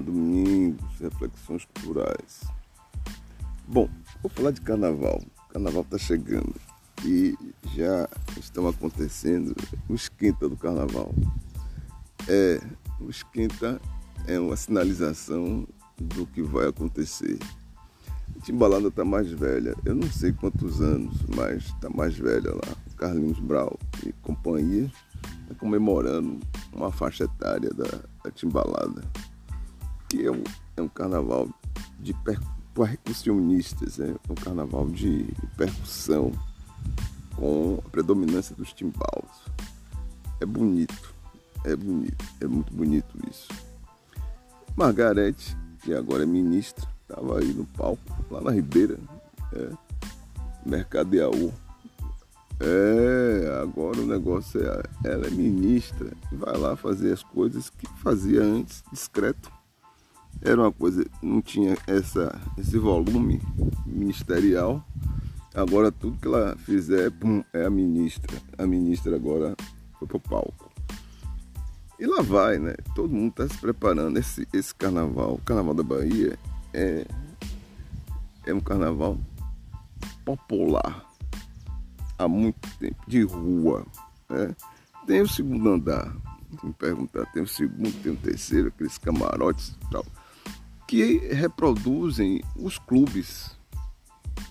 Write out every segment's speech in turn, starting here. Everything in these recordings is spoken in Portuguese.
Domingos, reflexões culturais. Bom, vou falar de carnaval. O carnaval está chegando e já estão acontecendo o esquenta do carnaval. É, o esquenta é uma sinalização do que vai acontecer. A Timbalada está mais velha, eu não sei quantos anos, mas está mais velha lá. Carlinhos Brau e companhia está comemorando uma faixa etária da, da Timbalada que é um, é um carnaval de percussionistas, é um carnaval de percussão com a predominância dos timbalos. É bonito, é bonito, é muito bonito isso. Margarete, que agora é ministra, estava aí no palco, lá na Ribeira, é, Mercadeaú. É, agora o negócio é, ela é ministra, vai lá fazer as coisas que fazia antes, discreto era uma coisa, não tinha essa, esse volume ministerial. Agora tudo que ela fizer pum, é a ministra. A ministra agora foi pro palco. E lá vai, né? Todo mundo está se preparando. Esse, esse carnaval, o carnaval da Bahia, é, é um carnaval popular há muito tempo, de rua. Né? Tem o segundo andar, me perguntar, tem o segundo, tem o terceiro, aqueles camarotes e tal que reproduzem os clubes.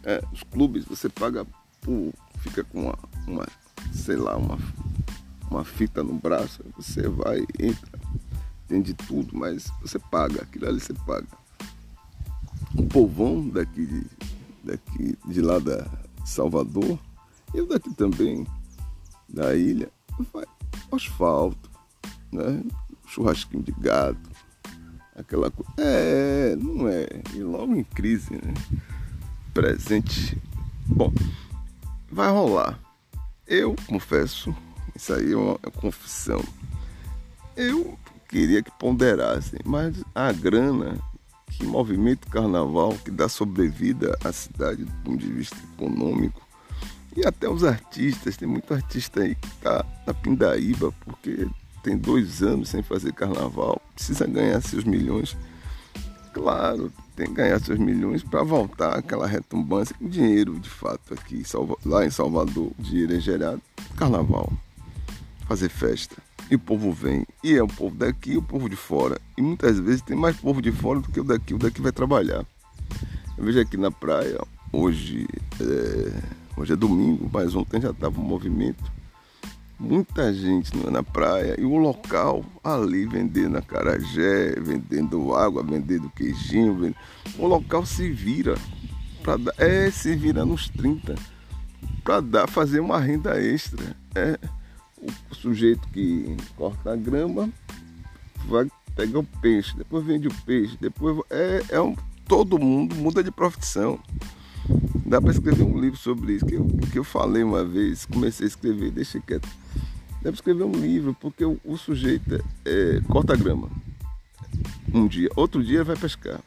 É, os clubes, você paga por. fica com uma, uma, sei lá, uma, uma fita no braço, você vai, entra, tem de tudo, mas você paga, aquilo ali você paga. O povão daqui daqui de lá da Salvador, e daqui também, da ilha, vai asfalto, né? churrasquinho de gato, aquela coisa. É, não é. E logo em crise, né? Presente. Bom, vai rolar. Eu confesso, isso aí é uma confissão. Eu queria que ponderassem, mas a grana que movimenta o carnaval, que dá sobrevida à cidade do ponto de vista econômico, e até os artistas, tem muito artista aí que tá na pindaíba, porque tem dois anos sem fazer carnaval, precisa ganhar seus milhões. Claro, tem que ganhar seus milhões para voltar aquela retumbância. O dinheiro, de fato, aqui lá em Salvador, o dinheiro é gerado carnaval, fazer festa. E o povo vem. E é o povo daqui e o povo de fora. E muitas vezes tem mais povo de fora do que o daqui. O daqui vai trabalhar. Eu vejo aqui na praia, hoje é, hoje é domingo, mas ontem já estava um movimento muita gente na praia e o local ali vendendo acarajé, vendendo água, vendendo queijinho, vendendo... o local se vira para dar, é, se vira nos 30 para dar fazer uma renda extra. É o sujeito que corta a grama vai pegar o peixe, depois vende o peixe, depois é, é um, todo mundo muda de profissão. Dá para escrever um livro sobre isso, que eu, que eu falei uma vez, comecei a escrever, deixei quieto. Deve escrever um livro, porque o, o sujeito é, corta grama. Um dia, outro dia vai pescar.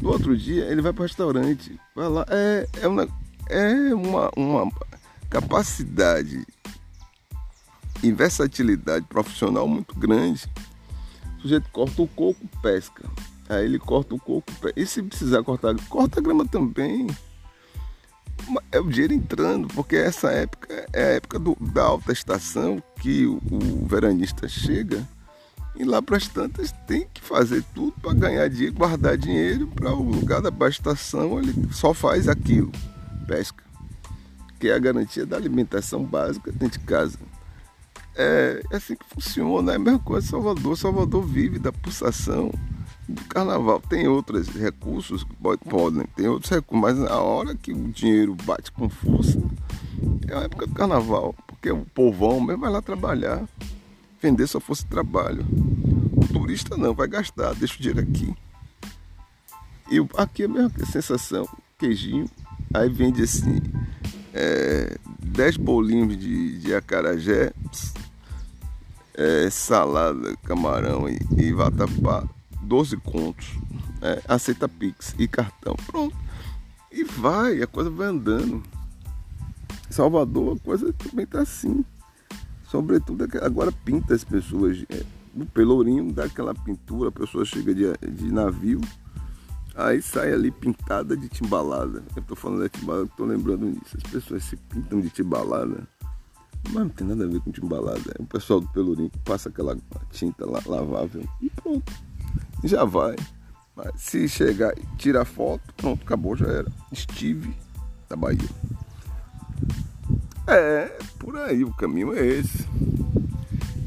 No outro dia ele vai para o restaurante. Vai lá. É, é, uma, é uma, uma capacidade e versatilidade profissional muito grande. O sujeito corta o coco, pesca. Aí ele corta o coco, pesca. E se precisar cortar, corta a grama também é o dinheiro entrando, porque essa época é a época do, da alta estação que o, o veranista chega e lá para as tantas tem que fazer tudo para ganhar dinheiro, guardar dinheiro para o lugar da baixa estação, ele só faz aquilo, pesca, que é a garantia da alimentação básica dentro de casa. É, é assim que funciona, é a mesma coisa Salvador. Salvador vive da pulsação do carnaval. Tem outros recursos que podem, tem outros recursos, mas na hora que o dinheiro bate com força, é a época do carnaval, porque o povão mesmo vai lá trabalhar, vender força de trabalho. O turista não, vai gastar, deixa o dinheiro aqui. E aqui é a mesma sensação, queijinho, aí vende assim, é, 10 bolinhos de, de acarajé, é, salada, camarão e, e vatapá 12 contos, é, aceita Pix e cartão. Pronto. E vai, a coisa vai andando. Salvador, a coisa também tá assim. Sobretudo agora pinta as pessoas é, do Pelourinho, dá aquela pintura, a pessoa chega de, de navio, aí sai ali pintada de timbalada. Eu tô falando de timbalada, tô lembrando disso. As pessoas se pintam de timbalada, mas não tem nada a ver com timbalada. É o pessoal do Pelourinho que passa aquela tinta lavável e pronto, já vai. Mas se chegar e tirar foto, pronto, acabou, já era. Estive da Bahia. É, por aí, o caminho é esse.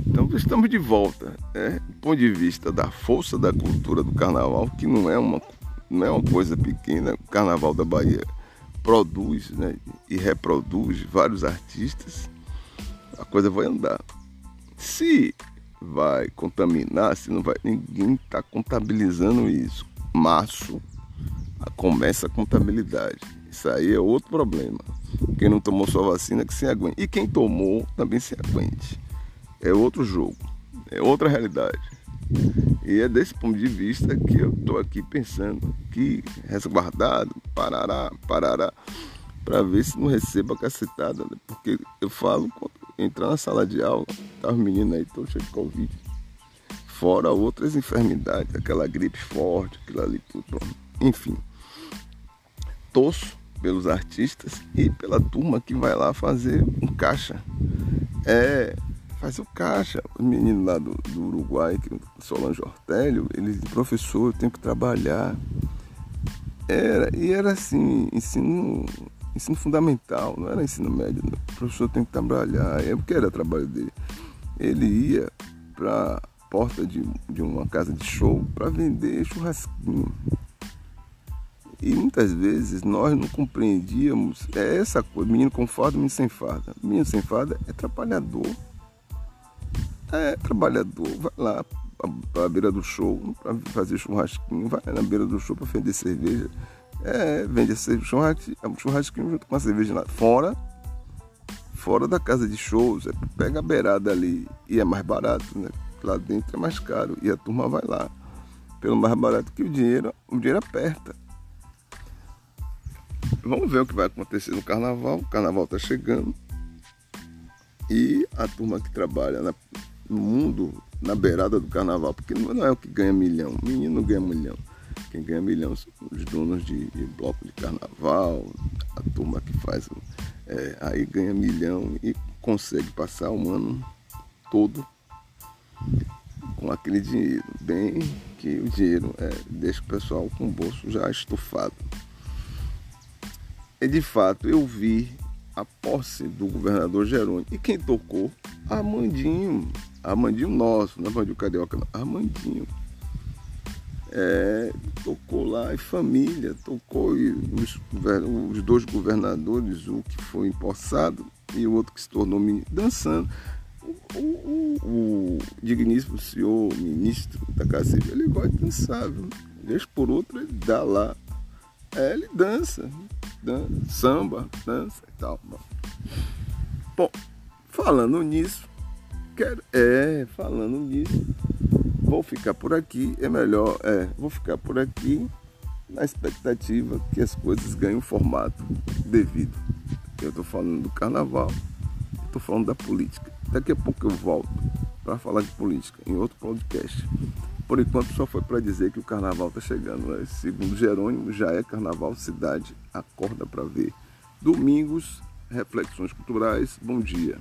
Então estamos de volta, né? do ponto de vista da força da cultura do carnaval, que não é uma, não é uma coisa pequena, o carnaval da Bahia produz né? e reproduz vários artistas, a coisa vai andar. Se vai contaminar, se não vai, ninguém está contabilizando isso. Março começa a contabilidade. Isso aí é outro problema. Quem não tomou sua vacina que se aguente. E quem tomou também se aguente é outro jogo, é outra realidade. E é desse ponto de vista que eu estou aqui pensando que resguardado, parará, parará, para ver se não receba cacetada. Né? Porque eu falo, quando entrar na sala de aula, tá os meninos aí todos cheios de Covid. Fora outras enfermidades, aquela gripe forte, aquilo ali tudo. Enfim, torço pelos artistas e pela turma que vai lá fazer um caixa. É faz o caixa. O menino lá do, do Uruguai, que Solange Ortélio, ele disse, professor, eu tenho que trabalhar. Era, e era assim, ensino, ensino fundamental, não era ensino médio. Não. O professor tem que trabalhar, é porque era trabalho dele. Ele ia para porta de, de uma casa de show para vender churrasquinho. E muitas vezes nós não compreendíamos é essa coisa, menino com farda, menino sem farda. Menino sem farda é trabalhador é trabalhador, vai lá para a beira do show para fazer churrasquinho, vai na beira do show para vender cerveja. É, vende churrasquinho, churrasquinho junto com a cerveja lá fora, fora da casa de shows, é, pega a beirada ali e é mais barato, né? Lá dentro é mais caro e a turma vai lá pelo mais barato que o dinheiro, o dinheiro aperta. Vamos ver o que vai acontecer no carnaval. O carnaval está chegando. E a turma que trabalha na, no mundo na beirada do carnaval, porque não é o que ganha milhão, o menino ganha milhão. Quem ganha milhão são os donos de, de bloco de carnaval, a turma que faz, é, aí ganha milhão e consegue passar um ano todo com aquele dinheiro. Bem que o dinheiro é, deixa o pessoal com o bolso já estufado. E de fato eu vi a posse do governador Jerônimo. E quem tocou? Armandinho. Armandinho nosso, não é Armandinho Carioca, não. Armandinho. É, tocou lá e família, tocou e os, os, dois governadores, o que foi empossado e o outro que se tornou ministro, dançando. O, o, o, digníssimo senhor ministro da Civil, ele gosta de dançar, viu? Vez por outra ele dá lá. É, ele dança, dança, samba, dança e tal. Bom, falando nisso, Quero, é, falando nisso, vou ficar por aqui. É melhor, é, vou ficar por aqui na expectativa que as coisas ganhem o formato devido. Eu estou falando do carnaval, estou falando da política. Daqui a pouco eu volto para falar de política em outro podcast. Por enquanto só foi para dizer que o carnaval está chegando. Né? Segundo Jerônimo, já é carnaval, cidade, acorda para ver. Domingos, reflexões culturais. Bom dia.